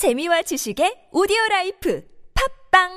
재미와 지식의 오디오 라이프. 팝빵